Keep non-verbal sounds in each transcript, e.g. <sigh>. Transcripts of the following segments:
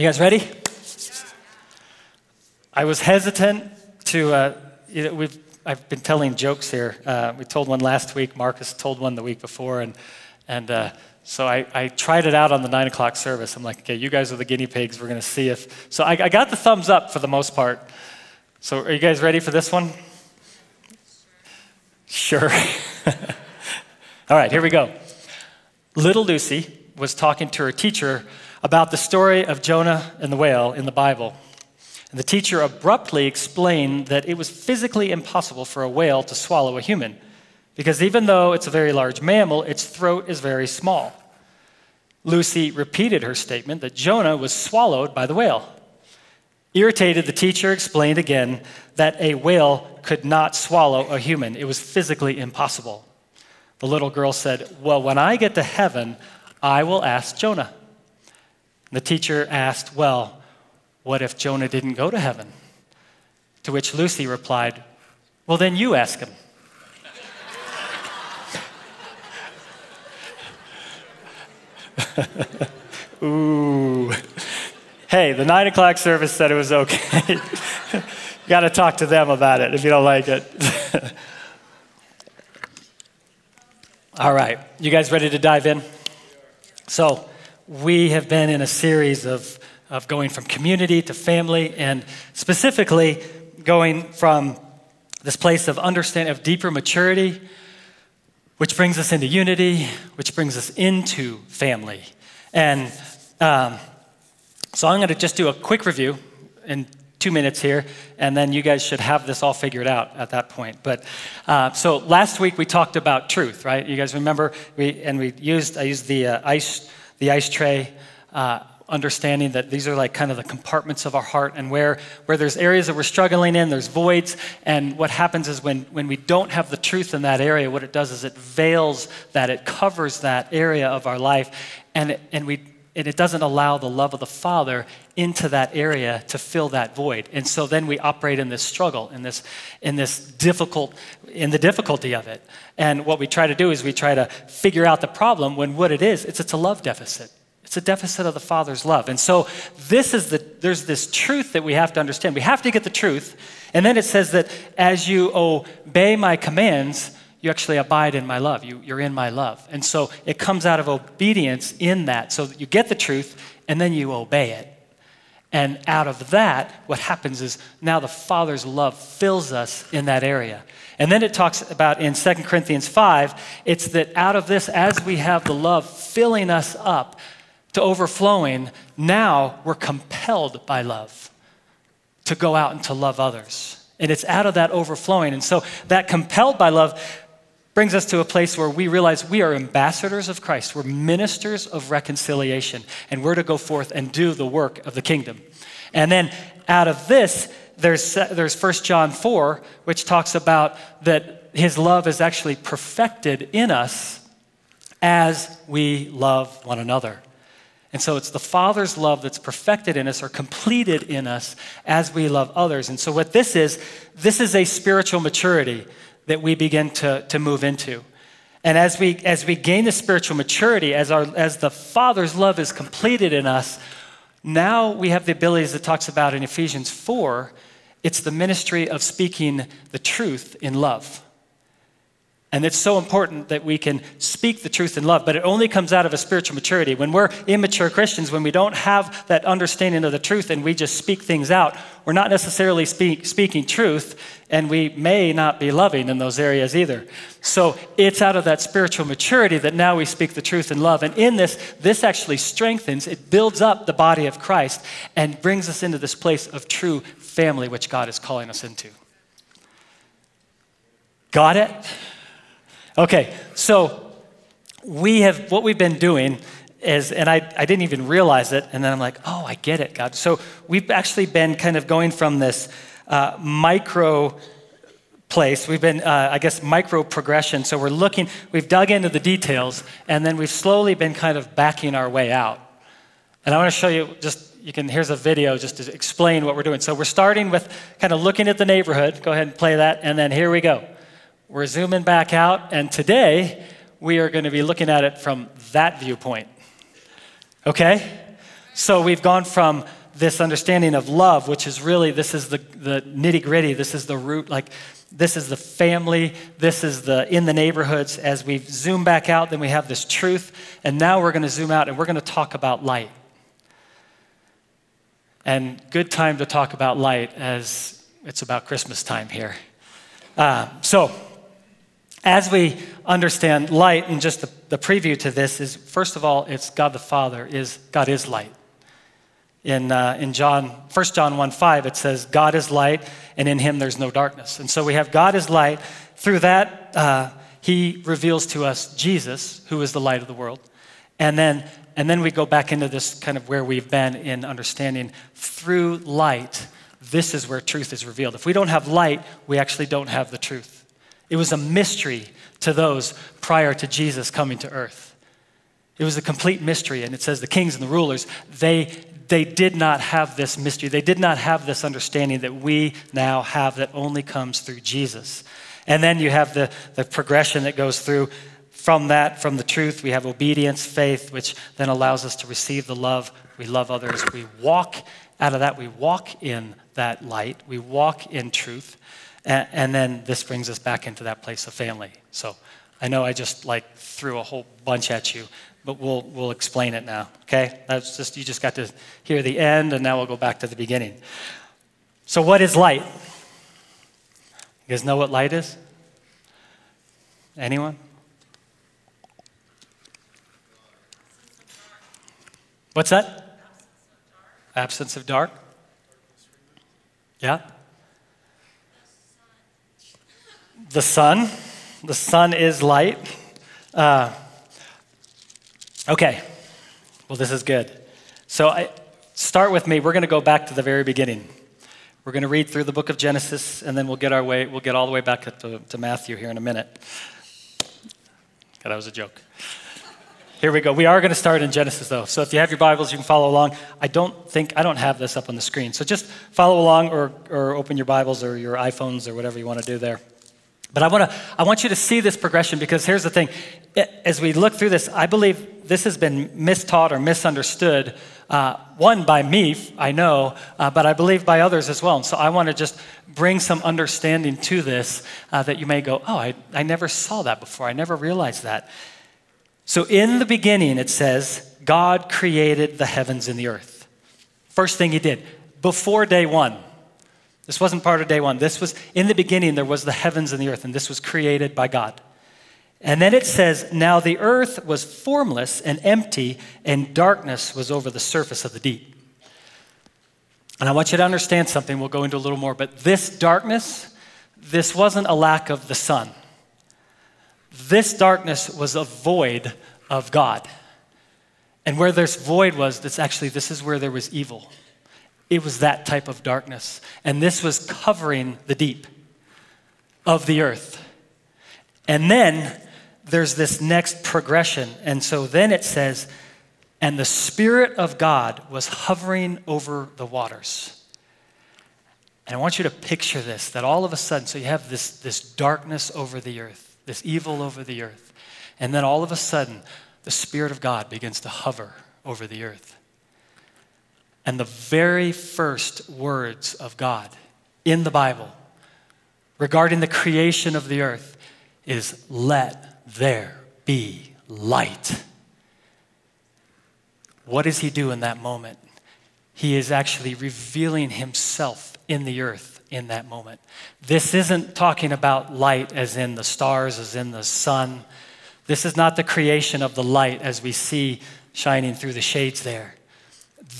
You guys ready? I was hesitant to, uh, you know, we've, I've been telling jokes here. Uh, we told one last week, Marcus told one the week before, and, and uh, so I, I tried it out on the nine o'clock service. I'm like, okay, you guys are the guinea pigs. We're going to see if. So I, I got the thumbs up for the most part. So are you guys ready for this one? Sure. <laughs> All right, here we go. Little Lucy was talking to her teacher about the story of Jonah and the whale in the Bible. And the teacher abruptly explained that it was physically impossible for a whale to swallow a human, because even though it's a very large mammal, its throat is very small. Lucy repeated her statement that Jonah was swallowed by the whale. Irritated, the teacher explained again that a whale could not swallow a human, it was physically impossible. The little girl said, Well, when I get to heaven, I will ask Jonah. The teacher asked, Well, what if Jonah didn't go to heaven? To which Lucy replied, Well, then you ask him. <laughs> Ooh. Hey, the nine o'clock service said it was okay. <laughs> you got to talk to them about it if you don't like it. <laughs> All right, you guys ready to dive in? So, we have been in a series of of going from community to family, and specifically going from this place of understanding, of deeper maturity, which brings us into unity, which brings us into family. And um, so I'm going to just do a quick review in two minutes here, and then you guys should have this all figured out at that point. But uh, so last week we talked about truth, right? You guys remember? We and we used I used the uh, ice the ice tray. Uh, understanding that these are like kind of the compartments of our heart and where, where there's areas that we're struggling in, there's voids. And what happens is when, when we don't have the truth in that area, what it does is it veils that, it covers that area of our life, and it, and we, and it doesn't allow the love of the Father into that area to fill that void. And so then we operate in this struggle, in this, in this difficult, in the difficulty of it. And what we try to do is we try to figure out the problem when what it is, it's, it's a love deficit. It's a deficit of the Father's love. And so this is the there's this truth that we have to understand. We have to get the truth. And then it says that as you obey my commands, you actually abide in my love. You, you're in my love. And so it comes out of obedience in that. So that you get the truth and then you obey it. And out of that, what happens is now the Father's love fills us in that area. And then it talks about in 2 Corinthians 5, it's that out of this, as we have the love filling us up, to overflowing, now we're compelled by love to go out and to love others. And it's out of that overflowing. And so that compelled by love brings us to a place where we realize we are ambassadors of Christ. We're ministers of reconciliation. And we're to go forth and do the work of the kingdom. And then out of this, there's, there's 1 John 4, which talks about that his love is actually perfected in us as we love one another. And so it's the Father's love that's perfected in us or completed in us as we love others. And so what this is, this is a spiritual maturity that we begin to, to move into. And as we, as we gain the spiritual maturity, as, our, as the Father's love is completed in us, now we have the abilities that talks about in Ephesians 4, it's the ministry of speaking the truth in love. And it's so important that we can speak the truth in love, but it only comes out of a spiritual maturity. When we're immature Christians, when we don't have that understanding of the truth and we just speak things out, we're not necessarily speak, speaking truth, and we may not be loving in those areas either. So it's out of that spiritual maturity that now we speak the truth in love. And in this, this actually strengthens, it builds up the body of Christ and brings us into this place of true family, which God is calling us into. Got it? Okay, so we have, what we've been doing is, and I, I didn't even realize it, and then I'm like, oh, I get it, God. So we've actually been kind of going from this uh, micro place. We've been, uh, I guess, micro progression. So we're looking, we've dug into the details, and then we've slowly been kind of backing our way out. And I want to show you just, you can, here's a video just to explain what we're doing. So we're starting with kind of looking at the neighborhood. Go ahead and play that, and then here we go. We're zooming back out, and today we are going to be looking at it from that viewpoint. Okay? So we've gone from this understanding of love, which is really this is the, the nitty gritty, this is the root, like this is the family, this is the in the neighborhoods. As we zoom back out, then we have this truth, and now we're going to zoom out and we're going to talk about light. And good time to talk about light as it's about Christmas time here. Uh, so, as we understand light, and just the, the preview to this is first of all, it's God the Father, is God is light. In, uh, in John, 1 John 1 5, it says, God is light, and in him there's no darkness. And so we have God is light. Through that, uh, he reveals to us Jesus, who is the light of the world. And then, and then we go back into this kind of where we've been in understanding through light, this is where truth is revealed. If we don't have light, we actually don't have the truth. It was a mystery to those prior to Jesus coming to earth. It was a complete mystery. And it says the kings and the rulers, they, they did not have this mystery. They did not have this understanding that we now have that only comes through Jesus. And then you have the, the progression that goes through from that, from the truth, we have obedience, faith, which then allows us to receive the love. We love others. We walk out of that. We walk in that light. We walk in truth. And, and then this brings us back into that place of family. So I know I just like threw a whole bunch at you, but we'll, we'll explain it now, okay? That's just, you just got to hear the end, and now we'll go back to the beginning. So, what is light? You guys know what light is? Anyone? What's that? Absence of dark. Yeah? The sun. The sun is light. Uh, okay. Well, this is good. So, I, start with me. We're going to go back to the very beginning. We're going to read through the book of Genesis, and then we'll get our way. We'll get all the way back to, to Matthew here in a minute. That was a joke. Here we go. We are going to start in Genesis, though. So if you have your Bibles, you can follow along. I don't think, I don't have this up on the screen. So just follow along or, or open your Bibles or your iPhones or whatever you want to do there. But I, want to, I want you to see this progression because here's the thing. As we look through this, I believe this has been mistaught or misunderstood. Uh, one, by me, I know, uh, but I believe by others as well. And so I want to just bring some understanding to this uh, that you may go, oh, I, I never saw that before. I never realized that. So, in the beginning, it says, God created the heavens and the earth. First thing he did, before day one. This wasn't part of day one. This was, in the beginning, there was the heavens and the earth, and this was created by God. And then it says, Now the earth was formless and empty, and darkness was over the surface of the deep. And I want you to understand something. We'll go into a little more, but this darkness, this wasn't a lack of the sun. This darkness was a void of God. And where this void was, that's actually, this is where there was evil. It was that type of darkness. And this was covering the deep of the earth. And then there's this next progression. And so then it says, and the Spirit of God was hovering over the waters. And I want you to picture this that all of a sudden, so you have this, this darkness over the earth this evil over the earth. And then all of a sudden, the Spirit of God begins to hover over the earth. And the very first words of God in the Bible regarding the creation of the earth is, Let there be light. What does he do in that moment? He is actually revealing himself in the earth in that moment. This isn't talking about light as in the stars, as in the sun. This is not the creation of the light as we see shining through the shades there.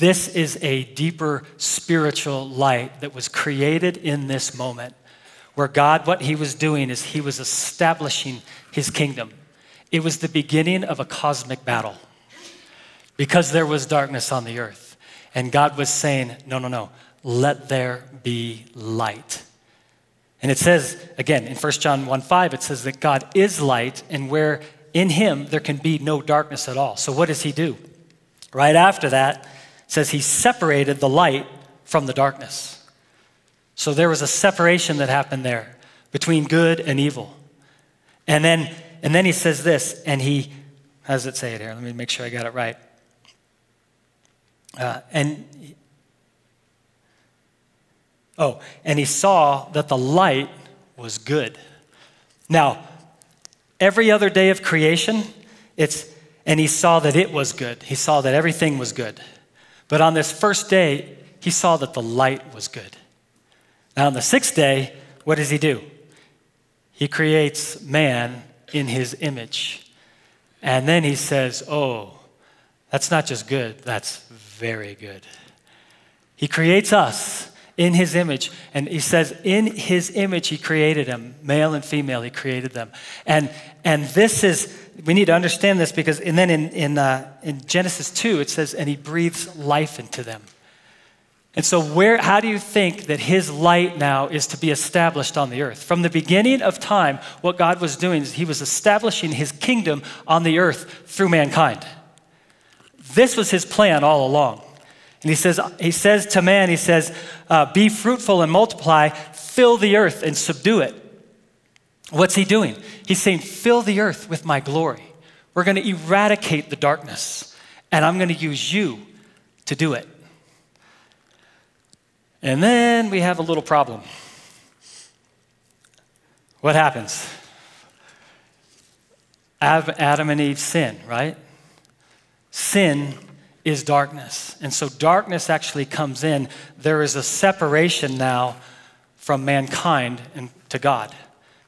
This is a deeper spiritual light that was created in this moment where God, what He was doing is He was establishing His kingdom. It was the beginning of a cosmic battle because there was darkness on the earth. And God was saying, No, no, no, let there be light. And it says, again, in 1 John 1 5, it says that God is light, and where in him there can be no darkness at all. So what does he do? Right after that, says he separated the light from the darkness. So there was a separation that happened there between good and evil. And then, and then he says this, and he, how does it say it here? Let me make sure I got it right. Uh, and oh, and he saw that the light was good. Now, every other day of creation, it's and he saw that it was good. He saw that everything was good. But on this first day, he saw that the light was good. Now, on the sixth day, what does he do? He creates man in his image. And then he says, Oh, that's not just good, that's very good. He creates us in his image. And he says, In his image, he created them, male and female, he created them. And, and this is, we need to understand this because, and then in, in, uh, in Genesis 2, it says, And he breathes life into them. And so, where, how do you think that his light now is to be established on the earth? From the beginning of time, what God was doing is he was establishing his kingdom on the earth through mankind. This was his plan all along. And he says, he says to man, he says, uh, be fruitful and multiply, fill the earth and subdue it. What's he doing? He's saying, fill the earth with my glory. We're going to eradicate the darkness, and I'm going to use you to do it. And then we have a little problem. What happens? Adam and Eve sin, right? Sin is darkness. And so darkness actually comes in. There is a separation now from mankind and to God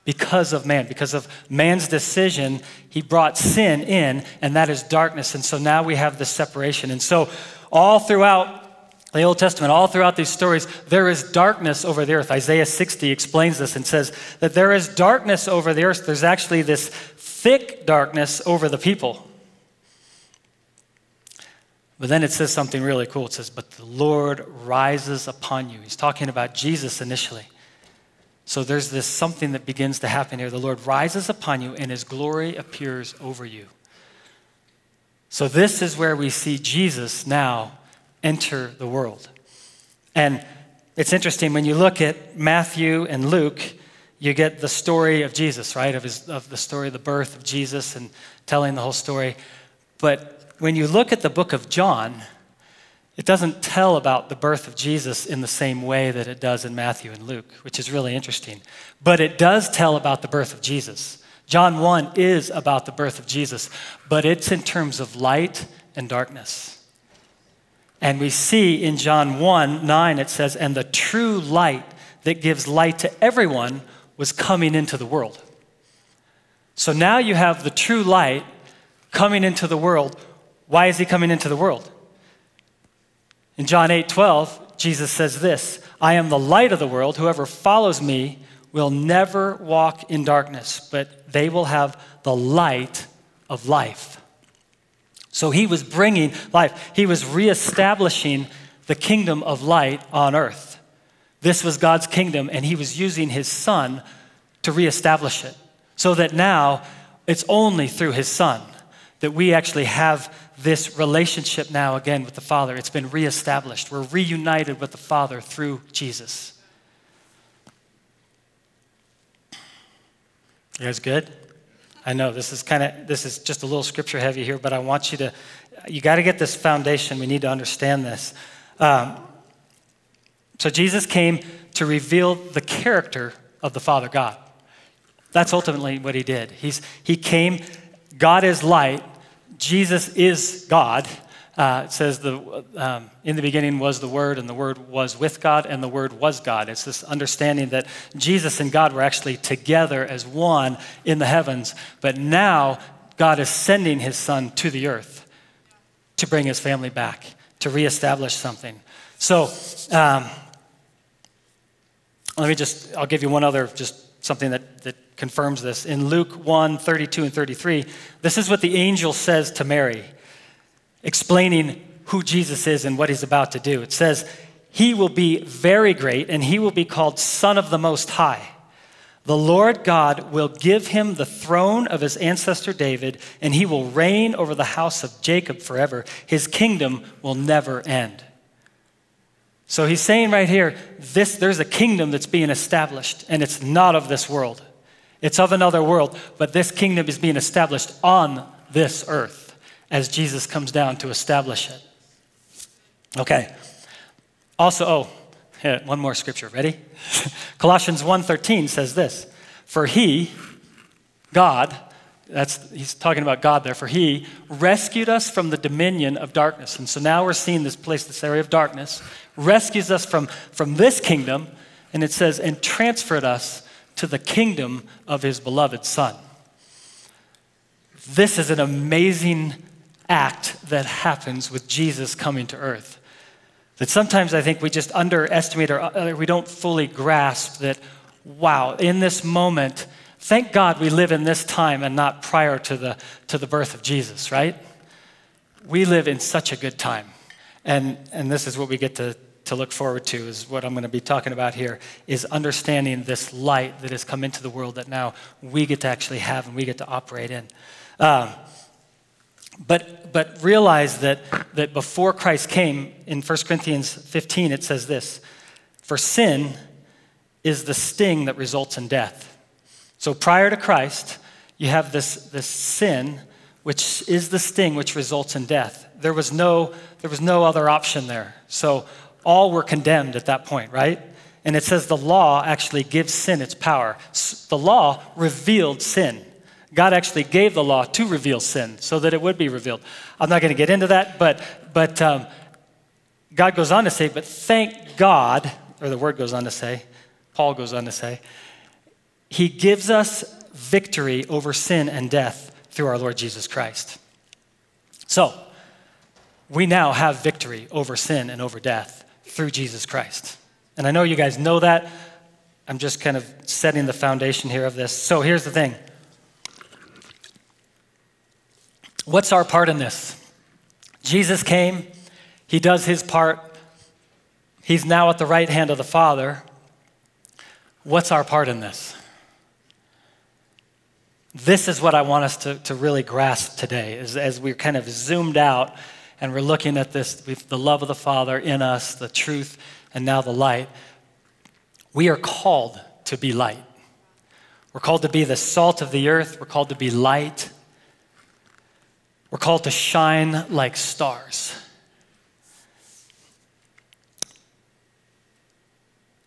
because of man, because of man's decision, he brought sin in, and that is darkness. And so now we have this separation. And so, all throughout the Old Testament, all throughout these stories, there is darkness over the earth. Isaiah 60 explains this and says that there is darkness over the earth. There's actually this thick darkness over the people. But then it says something really cool. It says, But the Lord rises upon you. He's talking about Jesus initially. So there's this something that begins to happen here. The Lord rises upon you, and his glory appears over you. So this is where we see Jesus now enter the world. And it's interesting when you look at Matthew and Luke, you get the story of Jesus, right? Of, his, of the story of the birth of Jesus and telling the whole story. But when you look at the book of John, it doesn't tell about the birth of Jesus in the same way that it does in Matthew and Luke, which is really interesting. But it does tell about the birth of Jesus. John 1 is about the birth of Jesus, but it's in terms of light and darkness. And we see in John 1 9, it says, And the true light that gives light to everyone was coming into the world. So now you have the true light coming into the world. Why is he coming into the world? In John 8 12, Jesus says this I am the light of the world. Whoever follows me will never walk in darkness, but they will have the light of life. So he was bringing life, he was reestablishing the kingdom of light on earth. This was God's kingdom, and he was using his son to reestablish it. So that now it's only through his son that we actually have this relationship now again with the Father. It's been reestablished. We're reunited with the Father through Jesus. You guys good? I know this is kind of this is just a little scripture heavy here, but I want you to you got to get this foundation. We need to understand this. Um, so Jesus came to reveal the character of the Father God. That's ultimately what he did. He's, he came, God is light, Jesus is God. Uh, it says the, um, in the beginning was the Word, and the Word was with God, and the Word was God. It's this understanding that Jesus and God were actually together as one in the heavens, but now God is sending His Son to the earth to bring His family back, to reestablish something. So, um, let me just, I'll give you one other, just something that, that confirms this. In Luke 1 32 and 33, this is what the angel says to Mary explaining who Jesus is and what he's about to do. It says, He will be very great, and he will be called Son of the Most High. The Lord God will give him the throne of his ancestor David, and he will reign over the house of Jacob forever. His kingdom will never end. So he's saying right here, this, there's a kingdom that's being established, and it's not of this world. It's of another world, but this kingdom is being established on this earth as Jesus comes down to establish it. Okay. Also, oh, <laughs> yeah, one more scripture. Ready? <laughs> Colossians 1:13 says this: "For he, God, that's he's talking about God there, for he rescued us from the dominion of darkness." And so now we're seeing this place, this area of darkness, rescues us from, from this kingdom, and it says, and transferred us to the kingdom of his beloved Son. This is an amazing act that happens with Jesus coming to earth. That sometimes I think we just underestimate or uh, we don't fully grasp that, wow, in this moment, thank God we live in this time and not prior to the, to the birth of Jesus, right? We live in such a good time. And, and this is what we get to, to look forward to, is what I'm going to be talking about here, is understanding this light that has come into the world that now we get to actually have and we get to operate in. Um, but, but realize that, that before Christ came, in 1 Corinthians 15, it says this For sin is the sting that results in death. So prior to Christ, you have this, this sin, which is the sting which results in death. There was, no, there was no other option there. So all were condemned at that point, right? And it says the law actually gives sin its power. The law revealed sin. God actually gave the law to reveal sin so that it would be revealed. I'm not going to get into that, but, but um, God goes on to say, but thank God, or the word goes on to say, Paul goes on to say, he gives us victory over sin and death through our Lord Jesus Christ. So, we now have victory over sin and over death through Jesus Christ. And I know you guys know that. I'm just kind of setting the foundation here of this. So, here's the thing. What's our part in this? Jesus came, he does his part. He's now at the right hand of the Father. What's our part in this? This is what I want us to, to really grasp today is as we're kind of zoomed out and we're looking at this the love of the Father in us, the truth, and now the light. We are called to be light. We're called to be the salt of the earth, we're called to be light. We're called to shine like stars.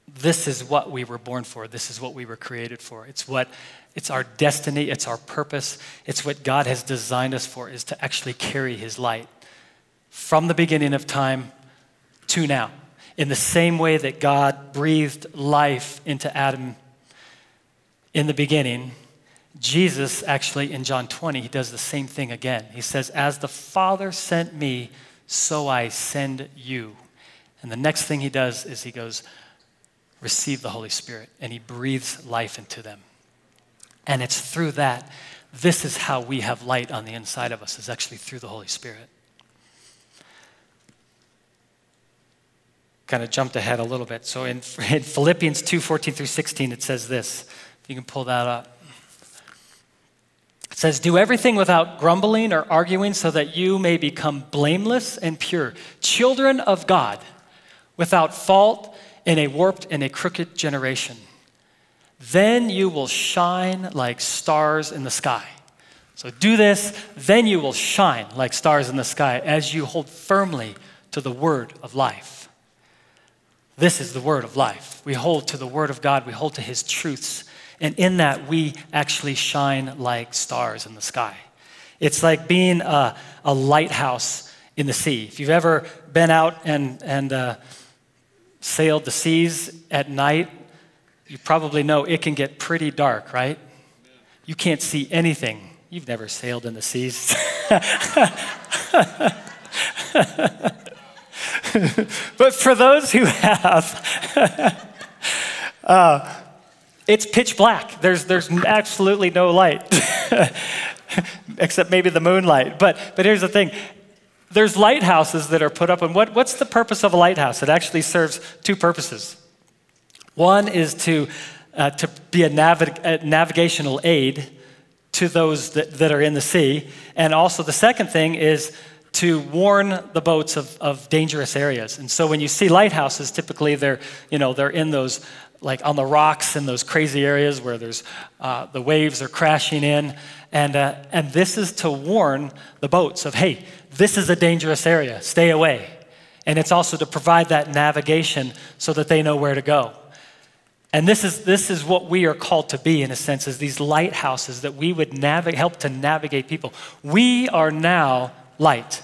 This is what we were born for. This is what we were created for. It's what it's our destiny, it's our purpose. It's what God has designed us for is to actually carry his light from the beginning of time to now. In the same way that God breathed life into Adam in the beginning, Jesus actually in John 20, he does the same thing again. He says, As the Father sent me, so I send you. And the next thing he does is he goes, Receive the Holy Spirit. And he breathes life into them. And it's through that, this is how we have light on the inside of us, is actually through the Holy Spirit. Kind of jumped ahead a little bit. So in, <laughs> in Philippians 2 14 through 16, it says this. If you can pull that up. It says, Do everything without grumbling or arguing so that you may become blameless and pure, children of God, without fault in a warped and a crooked generation. Then you will shine like stars in the sky. So do this, then you will shine like stars in the sky as you hold firmly to the word of life. This is the word of life. We hold to the word of God, we hold to his truths and in that, we actually shine like stars in the sky. It's like being a, a lighthouse in the sea. If you've ever been out and, and uh, sailed the seas at night, you probably know it can get pretty dark, right? You can't see anything. You've never sailed in the seas. <laughs> <laughs> but for those who have, <laughs> uh, it's pitch black. There's, there's absolutely no light, <laughs> except maybe the moonlight. But, but here's the thing there's lighthouses that are put up. And what, what's the purpose of a lighthouse? It actually serves two purposes. One is to, uh, to be a, navig- a, navigational aid to those that, that are in the sea. And also, the second thing is to warn the boats of, of dangerous areas. And so when you see lighthouses, typically they're, you know, they're in those like on the rocks in those crazy areas where there's uh, the waves are crashing in and, uh, and this is to warn the boats of hey this is a dangerous area stay away And it's also to provide that navigation so that they know where to go. And this is, this is what we are called to be, in a sense, is these lighthouses that we would navigate, help to navigate people. We are now light.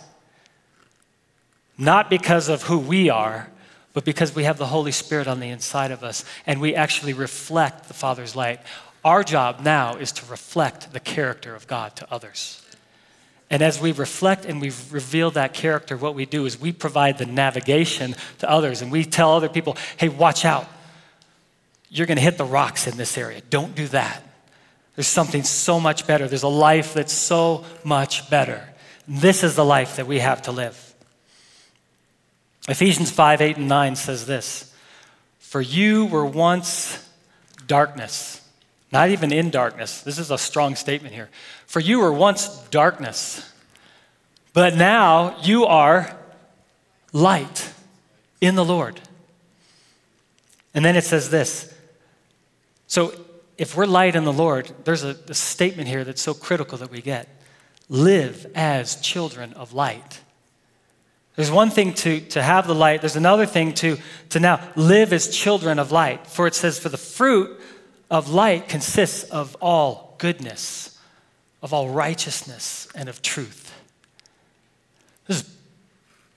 Not because of who we are, but because we have the Holy Spirit on the inside of us and we actually reflect the Father's light. Our job now is to reflect the character of God to others. And as we reflect and we reveal that character, what we do is we provide the navigation to others and we tell other people, hey, watch out you're going to hit the rocks in this area. Don't do that. There's something so much better. There's a life that's so much better. This is the life that we have to live. Ephesians 5 8 and 9 says this For you were once darkness, not even in darkness. This is a strong statement here. For you were once darkness, but now you are light in the Lord. And then it says this so if we're light in the Lord, there's a, a statement here that's so critical that we get live as children of light. There's one thing to, to have the light, there's another thing to, to now live as children of light. For it says, For the fruit of light consists of all goodness, of all righteousness, and of truth. This is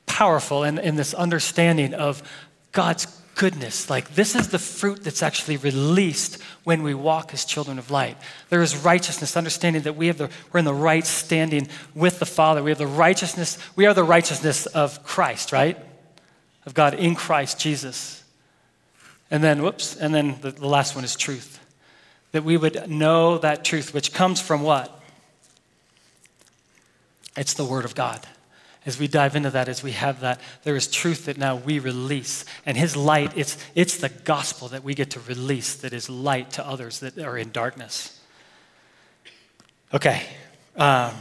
powerful in, in this understanding of God's goodness. Like, this is the fruit that's actually released when we walk as children of light. There is righteousness, understanding that we have the, we're in the right standing with the Father. We have the righteousness, we are the righteousness of Christ, right? Of God in Christ Jesus. And then, whoops, and then the, the last one is truth. That we would know that truth, which comes from what? It's the Word of God as we dive into that, as we have that, there is truth that now we release. And His light, it's, it's the gospel that we get to release that is light to others that are in darkness. Okay. Um,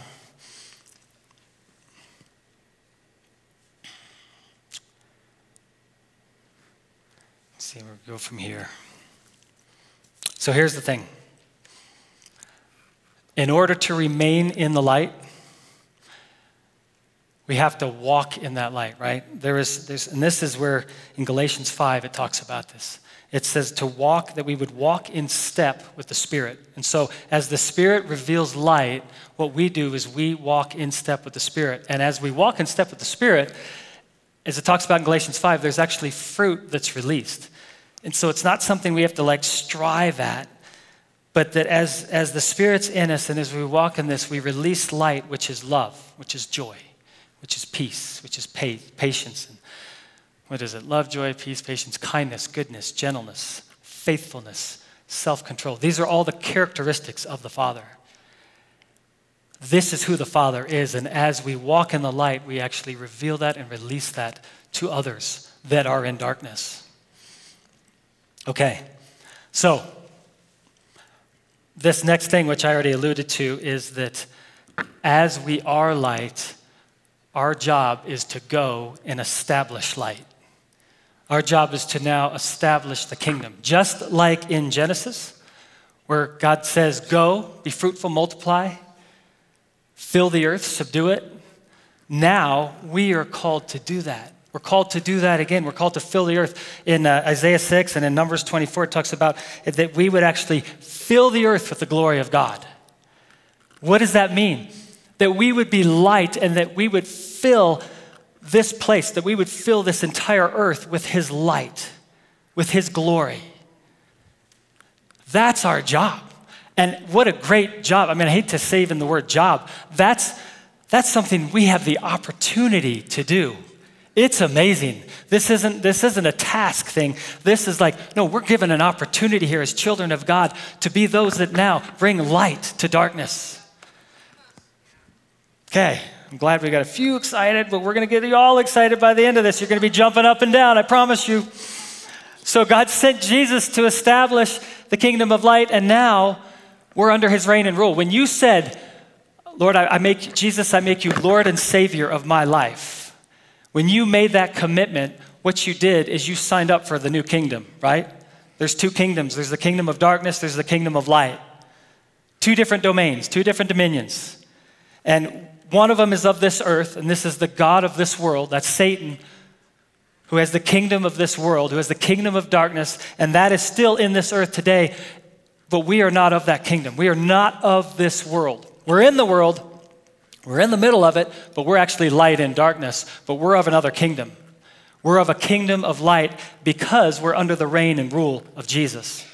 let's see where we go from here. So here's the thing. In order to remain in the light, we have to walk in that light, right? There is, there's, and this is where in Galatians 5 it talks about this. It says to walk, that we would walk in step with the Spirit. And so, as the Spirit reveals light, what we do is we walk in step with the Spirit. And as we walk in step with the Spirit, as it talks about in Galatians 5, there's actually fruit that's released. And so, it's not something we have to like strive at, but that as, as the Spirit's in us and as we walk in this, we release light, which is love, which is joy which is peace, which is patience. And what is it? Love, joy, peace, patience, kindness, goodness, gentleness, faithfulness, self control. These are all the characteristics of the Father. This is who the Father is. And as we walk in the light, we actually reveal that and release that to others that are in darkness. Okay, so this next thing, which I already alluded to, is that as we are light, our job is to go and establish light. Our job is to now establish the kingdom. Just like in Genesis, where God says, Go, be fruitful, multiply, fill the earth, subdue it. Now we are called to do that. We're called to do that again. We're called to fill the earth. In uh, Isaiah 6 and in Numbers 24, it talks about that we would actually fill the earth with the glory of God. What does that mean? That we would be light and that we would fill this place, that we would fill this entire earth with His light, with His glory. That's our job. And what a great job. I mean, I hate to say even the word job. That's, that's something we have the opportunity to do. It's amazing. This isn't, this isn't a task thing. This is like, no, we're given an opportunity here as children of God to be those that now bring light to darkness. Okay, I'm glad we got a few excited, but we're going to get you all excited by the end of this. You're going to be jumping up and down, I promise you. So, God sent Jesus to establish the kingdom of light, and now we're under his reign and rule. When you said, Lord, I, make, Jesus, I make you Lord and Savior of my life, when you made that commitment, what you did is you signed up for the new kingdom, right? There's two kingdoms there's the kingdom of darkness, there's the kingdom of light. Two different domains, two different dominions. And one of them is of this earth, and this is the God of this world, that's Satan, who has the kingdom of this world, who has the kingdom of darkness, and that is still in this earth today. But we are not of that kingdom. We are not of this world. We're in the world, we're in the middle of it, but we're actually light in darkness, but we're of another kingdom. We're of a kingdom of light because we're under the reign and rule of Jesus.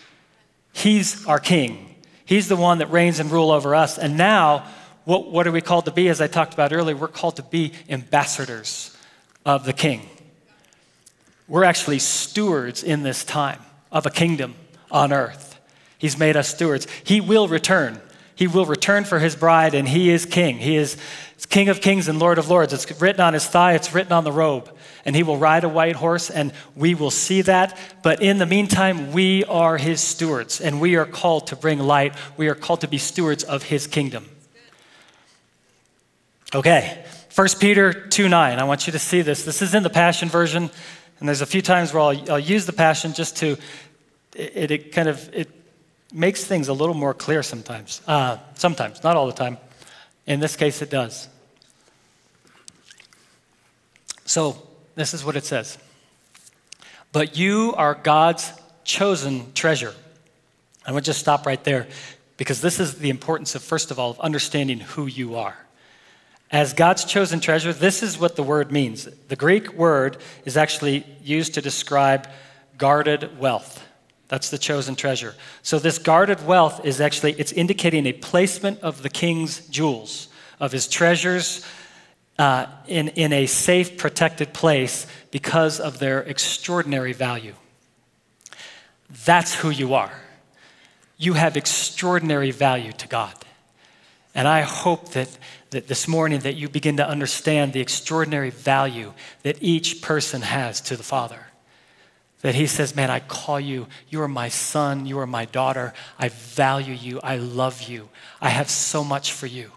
He's our king. He's the one that reigns and rule over us. And now, what, what are we called to be? As I talked about earlier, we're called to be ambassadors of the king. We're actually stewards in this time of a kingdom on earth. He's made us stewards. He will return. He will return for his bride, and he is king. He is King of kings and Lord of lords. It's written on his thigh, it's written on the robe. And he will ride a white horse, and we will see that. But in the meantime, we are his stewards, and we are called to bring light. We are called to be stewards of his kingdom. Okay, 1 Peter 2 9. I want you to see this. This is in the Passion Version, and there's a few times where I'll, I'll use the Passion just to, it, it kind of, it makes things a little more clear sometimes. Uh, sometimes, not all the time. In this case, it does. So, this is what it says But you are God's chosen treasure. I want to just stop right there because this is the importance of, first of all, of understanding who you are. As God's chosen treasure, this is what the word means. The Greek word is actually used to describe guarded wealth. That's the chosen treasure. So this guarded wealth is actually it's indicating a placement of the king's jewels, of his treasures uh, in, in a safe, protected place because of their extraordinary value. That's who you are. You have extraordinary value to God. And I hope that, that this morning that you begin to understand the extraordinary value that each person has to the Father. That he says, Man, I call you. You are my son. You are my daughter. I value you. I love you. I have so much for you.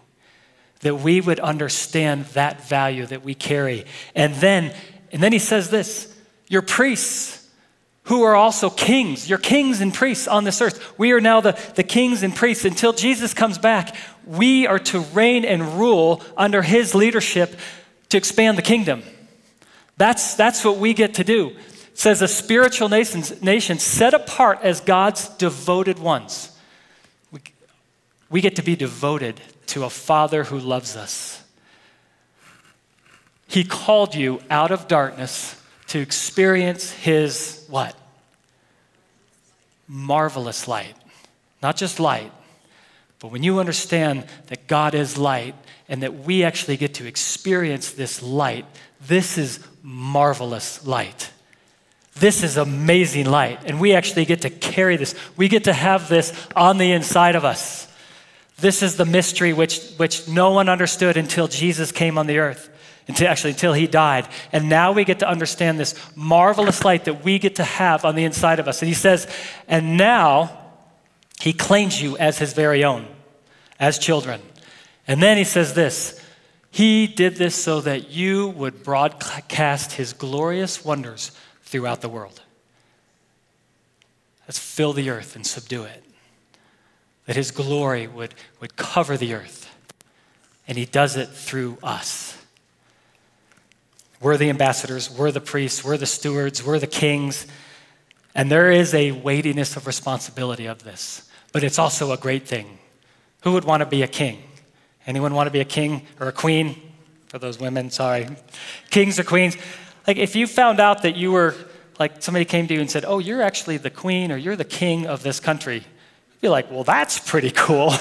That we would understand that value that we carry. And then, and then he says this You're priests who are also kings. You're kings and priests on this earth. We are now the, the kings and priests. Until Jesus comes back, we are to reign and rule under his leadership to expand the kingdom. That's, that's what we get to do It says a spiritual nation, nation set apart as God's devoted ones. We, we get to be devoted to a Father who loves us. He called you out of darkness to experience His what? Marvelous light. Not just light, but when you understand that God is light and that we actually get to experience this light, this is marvelous light. This is amazing light, and we actually get to carry this. We get to have this on the inside of us. This is the mystery which, which no one understood until Jesus came on the earth, until, actually, until he died. And now we get to understand this marvelous light that we get to have on the inside of us. And he says, and now he claims you as his very own, as children. And then he says this He did this so that you would broadcast his glorious wonders throughout the world. Let's fill the earth and subdue it. That his glory would, would cover the earth. And he does it through us. We're the ambassadors, we're the priests, we're the stewards, we're the kings. And there is a weightiness of responsibility of this, but it's also a great thing. Who would want to be a king? Anyone want to be a king or a queen? For those women, sorry. Kings or queens. Like, if you found out that you were, like, somebody came to you and said, Oh, you're actually the queen or you're the king of this country, you'd be like, Well, that's pretty cool.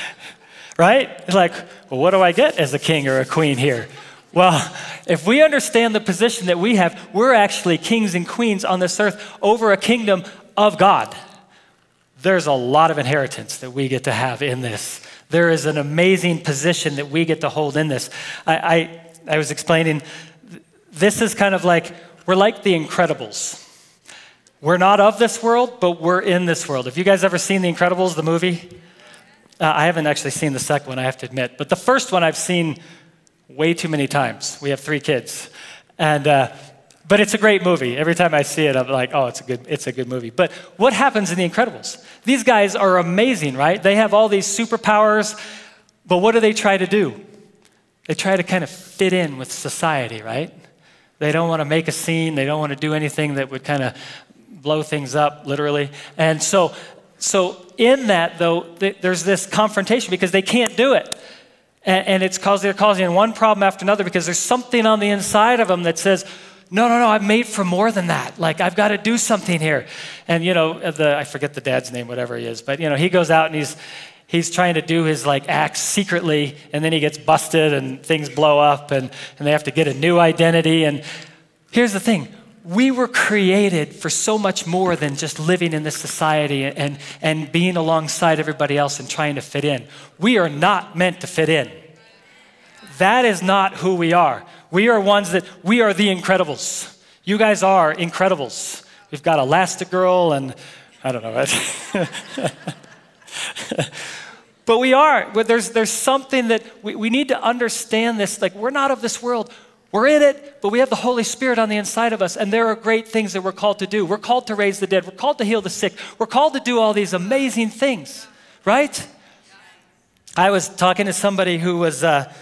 <laughs> right? Like, well, what do I get as a king or a queen here? Well, if we understand the position that we have, we're actually kings and queens on this earth over a kingdom of God. There's a lot of inheritance that we get to have in this. There is an amazing position that we get to hold in this. I, I, I was explaining this is kind of like, we're like the Incredibles. We're not of this world, but we're in this world. Have you guys ever seen The Incredibles, the movie? Uh, I haven't actually seen the second one, I have to admit. But the first one I've seen way too many times. We have three kids. And, uh, but it's a great movie. Every time I see it, I'm like, oh, it's a good, it's a good movie. But what happens in The Incredibles? These guys are amazing, right? They have all these superpowers, but what do they try to do? They try to kind of fit in with society, right? They don't want to make a scene. They don't want to do anything that would kind of blow things up, literally. And so, so in that, though, th- there's this confrontation because they can't do it. And, and it's causing, they're causing one problem after another because there's something on the inside of them that says, no, no, no, I'm made for more than that. Like, I've got to do something here. And, you know, uh, the, I forget the dad's name, whatever he is, but, you know, he goes out and he's, he's trying to do his like acts secretly and then he gets busted and things blow up and, and they have to get a new identity and here's the thing we were created for so much more than just living in this society and, and being alongside everybody else and trying to fit in we are not meant to fit in that is not who we are we are ones that we are the incredibles you guys are incredibles we've got elastigirl and i don't know <laughs> but we are. There's, there's something that we, we need to understand this. Like, we're not of this world. We're in it, but we have the Holy Spirit on the inside of us, and there are great things that we're called to do. We're called to raise the dead, we're called to heal the sick, we're called to do all these amazing things, right? I was talking to somebody who was, uh,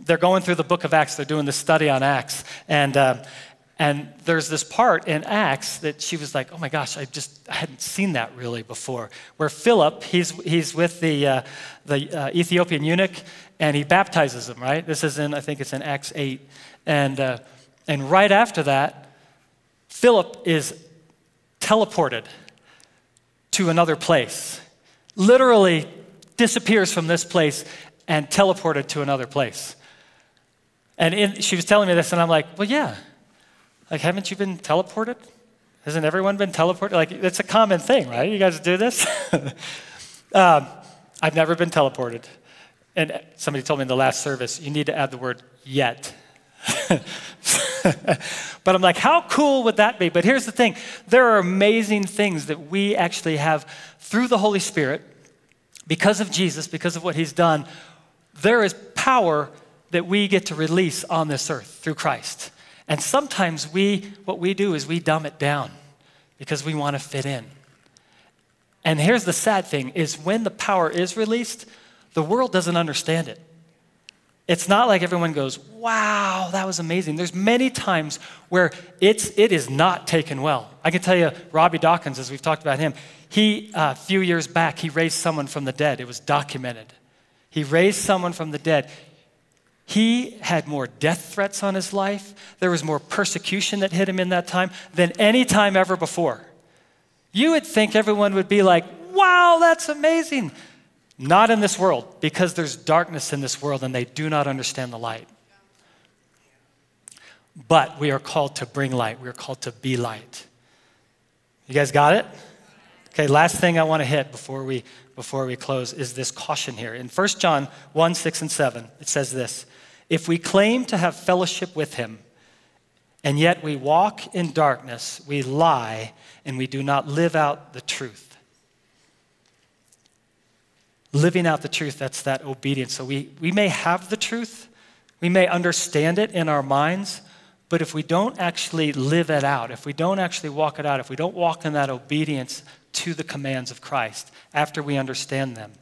they're going through the book of Acts, they're doing the study on Acts, and, uh, and there's this part in Acts that she was like, oh my gosh, I just I hadn't seen that really before. Where Philip, he's, he's with the, uh, the uh, Ethiopian eunuch and he baptizes him, right? This is in, I think it's in Acts 8. And, uh, and right after that, Philip is teleported to another place. Literally disappears from this place and teleported to another place. And in, she was telling me this, and I'm like, well, yeah like, haven't you been teleported? Hasn't everyone been teleported? Like, it's a common thing, right? You guys do this? <laughs> um, I've never been teleported. And somebody told me in the last service, you need to add the word yet. <laughs> but I'm like, how cool would that be? But here's the thing there are amazing things that we actually have through the Holy Spirit, because of Jesus, because of what he's done. There is power that we get to release on this earth through Christ. And sometimes we, what we do is we dumb it down because we want to fit in. And here's the sad thing is when the power is released, the world doesn't understand it. It's not like everyone goes, wow, that was amazing. There's many times where it's, it is not taken well. I can tell you, Robby Dawkins, as we've talked about him, he, uh, a few years back, he raised someone from the dead. It was documented. He raised someone from the dead. He had more death threats on his life. There was more persecution that hit him in that time than any time ever before. You would think everyone would be like, wow, that's amazing. Not in this world, because there's darkness in this world and they do not understand the light. But we are called to bring light, we are called to be light. You guys got it? Okay, last thing I want to hit before we, before we close is this caution here. In 1 John 1 6 and 7, it says this if we claim to have fellowship with him, and yet we walk in darkness, we lie, and we do not live out the truth. Living out the truth, that's that obedience. So we, we may have the truth, we may understand it in our minds, but if we don't actually live it out, if we don't actually walk it out, if we don't walk in that obedience to the commands of Christ after we understand them,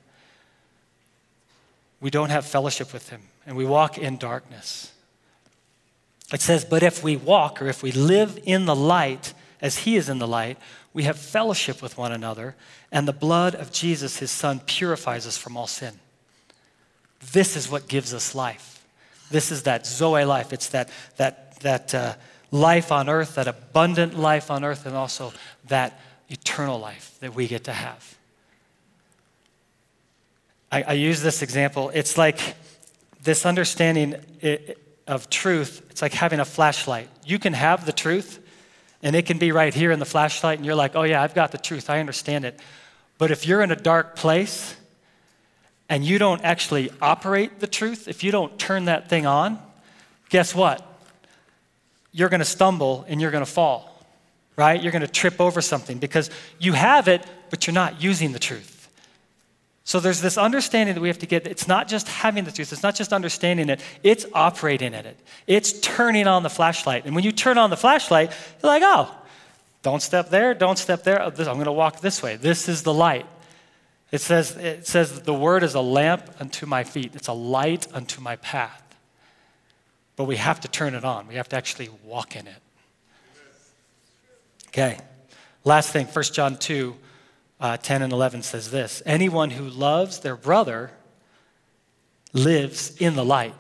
we don't have fellowship with Him and we walk in darkness. It says, But if we walk or if we live in the light as He is in the light, we have fellowship with one another, and the blood of Jesus, His Son, purifies us from all sin. This is what gives us life. This is that Zoe life. It's that, that, that uh, life on earth, that abundant life on earth, and also that eternal life that we get to have. I, I use this example. It's like this understanding of truth, it's like having a flashlight. You can have the truth, and it can be right here in the flashlight, and you're like, oh, yeah, I've got the truth. I understand it. But if you're in a dark place and you don't actually operate the truth, if you don't turn that thing on, guess what? You're going to stumble and you're going to fall, right? You're going to trip over something because you have it, but you're not using the truth. So there's this understanding that we have to get. It's not just having the truth, it's not just understanding it, it's operating in it. It's turning on the flashlight. And when you turn on the flashlight, you're like, oh, don't step there, don't step there. Oh, I'm going to walk this way. This is the light. It says, it says the word is a lamp unto my feet, it's a light unto my path. but we have to turn it on. We have to actually walk in it. Okay. Last thing, 1 John 2, uh, 10 and 11 says this Anyone who loves their brother lives in the light.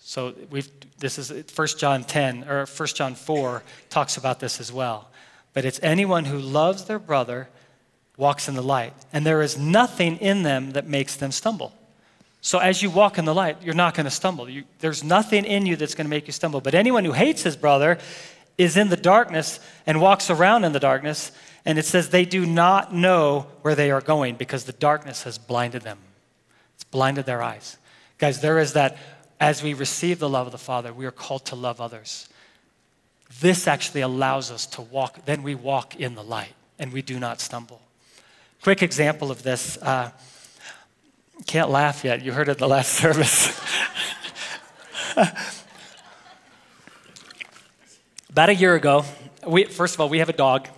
So we've, this is 1 John 10, or 1 John 4 talks about this as well. But it's anyone who loves their brother walks in the light, and there is nothing in them that makes them stumble. So as you walk in the light, you're not going to stumble. You, there's nothing in you that's going to make you stumble. But anyone who hates his brother is in the darkness and walks around in the darkness, and it says they do not know where they are going because the darkness has blinded them. It's blinded their eyes. Guys, there is that as we receive the love of the Father, we are called to love others. This actually allows us to walk, then we walk in the light and we do not stumble. Quick example of this. Uh, can't laugh yet. You heard it the last <laughs> service. <laughs> About a year ago, we, first of all, we have a dog.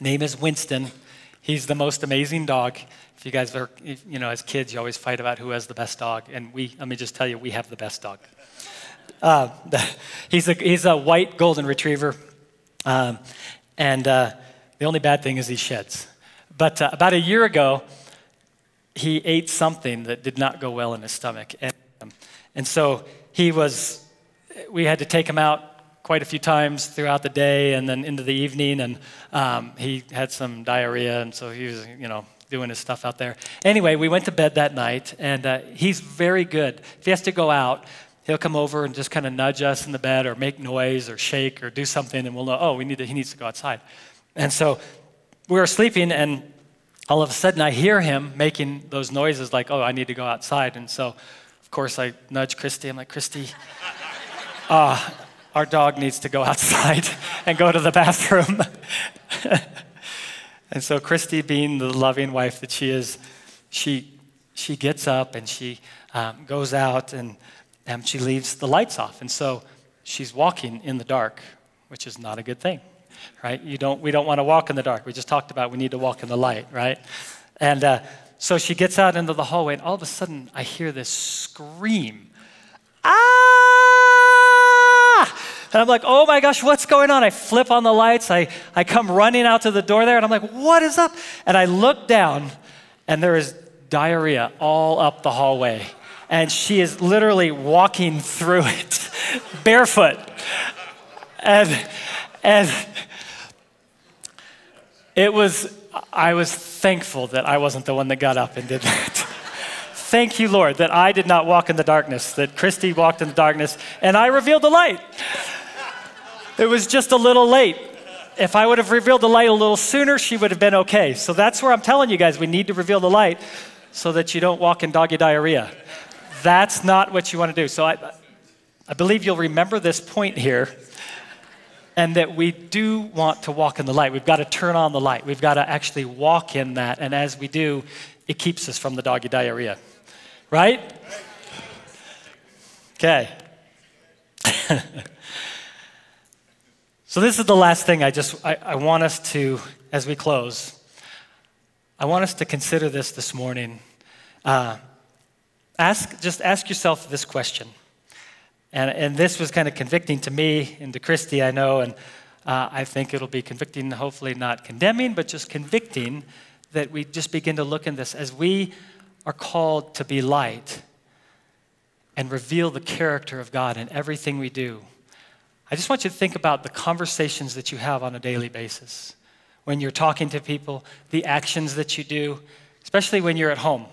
Name is Winston. He's the most amazing dog. If you guys are, you know, as kids, you always fight about who has the best dog. And we, let me just tell you, we have the best dog. Uh, <laughs> he's, a, he's a white golden retriever. Um, and uh, the only bad thing is he sheds. But uh, about a year ago, he ate something that did not go well in his stomach. And, um, and so he was, we had to take him out quite a few times throughout the day and then into the evening. And um, he had some diarrhea, and so he was, you know, doing his stuff out there. Anyway, we went to bed that night, and uh, he's very good. If he has to go out, he'll come over and just kind of nudge us in the bed or make noise or shake or do something, and we'll know, oh, we need to, he needs to go outside. And so we were sleeping, and all of a sudden I hear him making those noises like, oh, I need to go outside. And so, of course, I nudge Christy. I'm like, Christy, <laughs> uh, our dog needs to go outside <laughs> and go to the bathroom. <laughs> and so, Christy, being the loving wife that she is, she, she gets up and she um, goes out and um, she leaves the lights off. And so, she's walking in the dark, which is not a good thing right? You don't, we don't want to walk in the dark. We just talked about we need to walk in the light, right? And uh, so she gets out into the hallway, and all of a sudden, I hear this scream. Ah! And I'm like, oh my gosh, what's going on? I flip on the lights. I, I come running out to the door there, and I'm like, what is up? And I look down, and there is diarrhea all up the hallway. And she is literally walking through it <laughs> barefoot. And, and it was, I was thankful that I wasn't the one that got up and did that. Thank you, Lord, that I did not walk in the darkness, that Christy walked in the darkness, and I revealed the light. It was just a little late. If I would have revealed the light a little sooner, she would have been okay. So that's where I'm telling you guys we need to reveal the light so that you don't walk in doggy diarrhea. That's not what you want to do. So I, I believe you'll remember this point here and that we do want to walk in the light. We've got to turn on the light. We've got to actually walk in that. And as we do, it keeps us from the doggy diarrhea. Right? Okay. <laughs> so, this is the last thing I just I, I want us to, as we close, I want us to consider this this morning. Uh, ask, just ask yourself this question. And, and this was kind of convicting to me and to Christy, I know, and uh, I think it'll be convicting, hopefully not condemning, but just convicting that we just begin to look in this as we are called to be light and reveal the character of God in everything we do. I just want you to think about the conversations that you have on a daily basis. When you're talking to people, the actions that you do, especially when you're at home.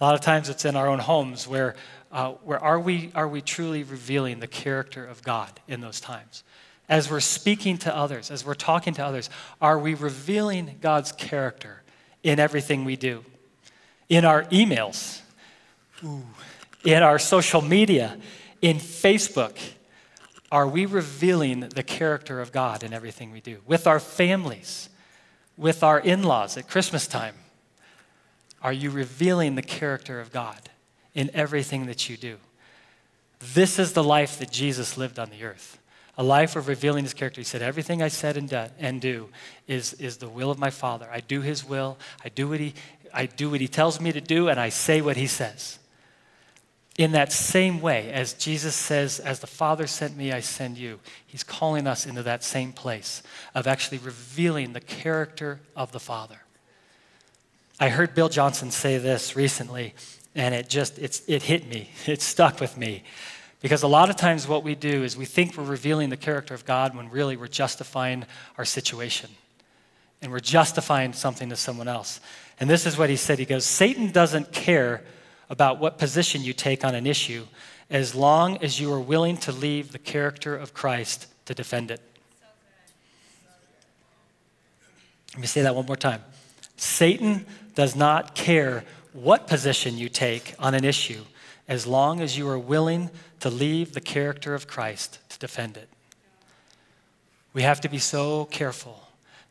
A lot of times it's in our own homes where uh, where are we, are we truly revealing the character of God in those times? As we're speaking to others, as we're talking to others, are we revealing God's character in everything we do? In our emails, Ooh. in our social media, in Facebook, are we revealing the character of God in everything we do? With our families, with our in laws at Christmas time, are you revealing the character of God? in everything that you do. This is the life that Jesus lived on the earth a life of revealing his character. He said, Everything I said and, do, and do is, is the will of my Father. I do his will, I do, what he, I do what he tells me to do, and I say what he says. in that same way, as Jesus says, As the Father sent me, I send you, He's calling us into that same place of actually revealing the character of the Father. I heard Bill Johnson say this recently, and it just it's, it hit me. <laughs> It stuck with me. Because a lot of times what we do is we think we're revealing the character of God when really we're justifying our situation. And we're justifying something to someone else. And this is what he said. He goes, Satan doesn't care about what position you take on an issue as long as you are willing to leave the character of Christ to defend it. Let me say that one more time. Satan does not care what position you take on an issue as long as you are willing to leave the character of Christ to defend it. We have to be so careful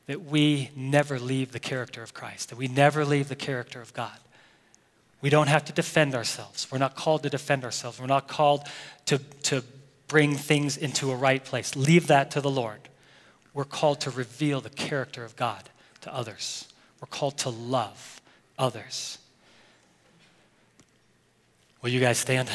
that we never leave the character of Christ, that we never leave the character of God. We don't have to defend ourselves. We're not called to defend ourselves. We're not called to, to bring things into a right place. Leave that to the Lord. We're called to reveal the character of God to others. We're called to love others. Will you guys stand?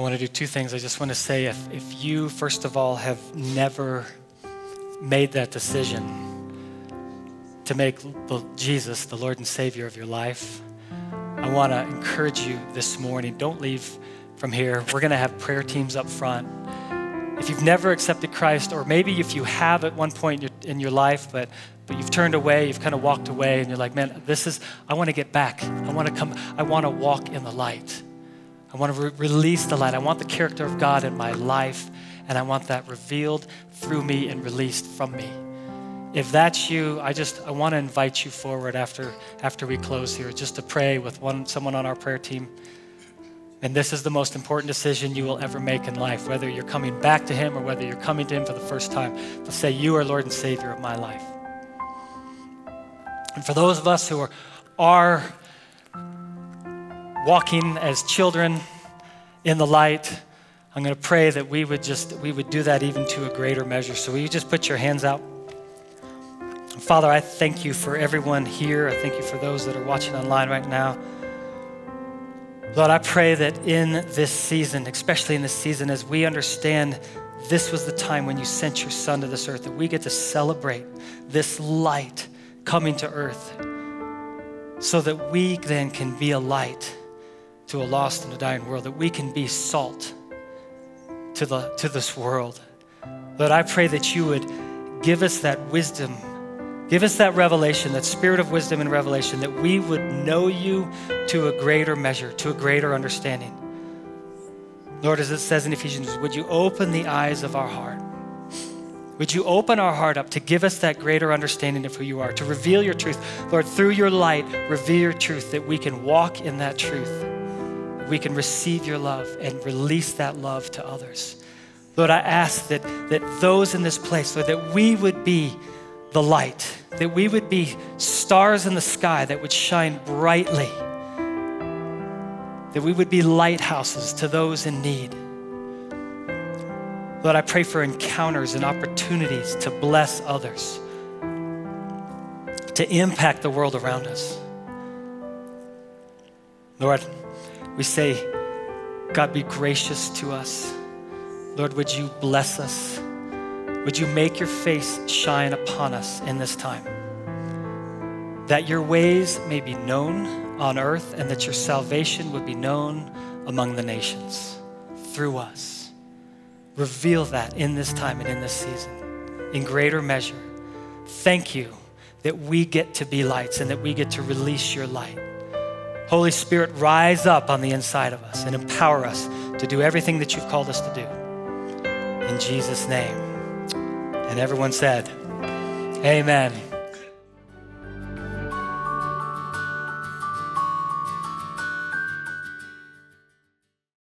I want to do two things. I just want to say if, if you, first of all, have never made that decision to make Jesus the Lord and Savior of your life, I want to encourage you this morning. Don't leave from here. We're going to have prayer teams up front. If you've never accepted Christ, or maybe if you have at one point in your, in your life, but but you've turned away, you've kind of walked away, and you're like, man, this is, I want to get back. I want to come, I want to walk in the light. I want to re- release the light. I want the character of God in my life, and I want that revealed through me and released from me. If that's you, I just I want to invite you forward after after we close here, just to pray with one someone on our prayer team. And this is the most important decision you will ever make in life, whether you're coming back to Him or whether you're coming to Him for the first time, to say, You are Lord and Savior of my life. And for those of us who are, are walking as children in the light, I'm going to pray that we would just we would do that even to a greater measure. So will you just put your hands out? Father, I thank you for everyone here. I thank you for those that are watching online right now. Lord, I pray that in this season, especially in this season, as we understand this was the time when you sent your son to this earth, that we get to celebrate this light coming to earth so that we then can be a light to a lost and a dying world, that we can be salt to, the, to this world. Lord, I pray that you would give us that wisdom, give us that revelation, that spirit of wisdom and revelation, that we would know you to a greater measure, to a greater understanding. Lord, as it says in Ephesians, would you open the eyes of our heart? Would you open our heart up to give us that greater understanding of who you are, to reveal your truth? Lord, through your light, reveal your truth that we can walk in that truth we can receive your love and release that love to others. Lord, I ask that, that those in this place, Lord, that we would be the light, that we would be stars in the sky that would shine brightly, that we would be lighthouses to those in need. Lord, I pray for encounters and opportunities to bless others, to impact the world around us. Lord, we say, God, be gracious to us. Lord, would you bless us? Would you make your face shine upon us in this time? That your ways may be known on earth and that your salvation would be known among the nations through us. Reveal that in this time and in this season in greater measure. Thank you that we get to be lights and that we get to release your light. Holy Spirit, rise up on the inside of us and empower us to do everything that you've called us to do. In Jesus' name. And everyone said, Amen.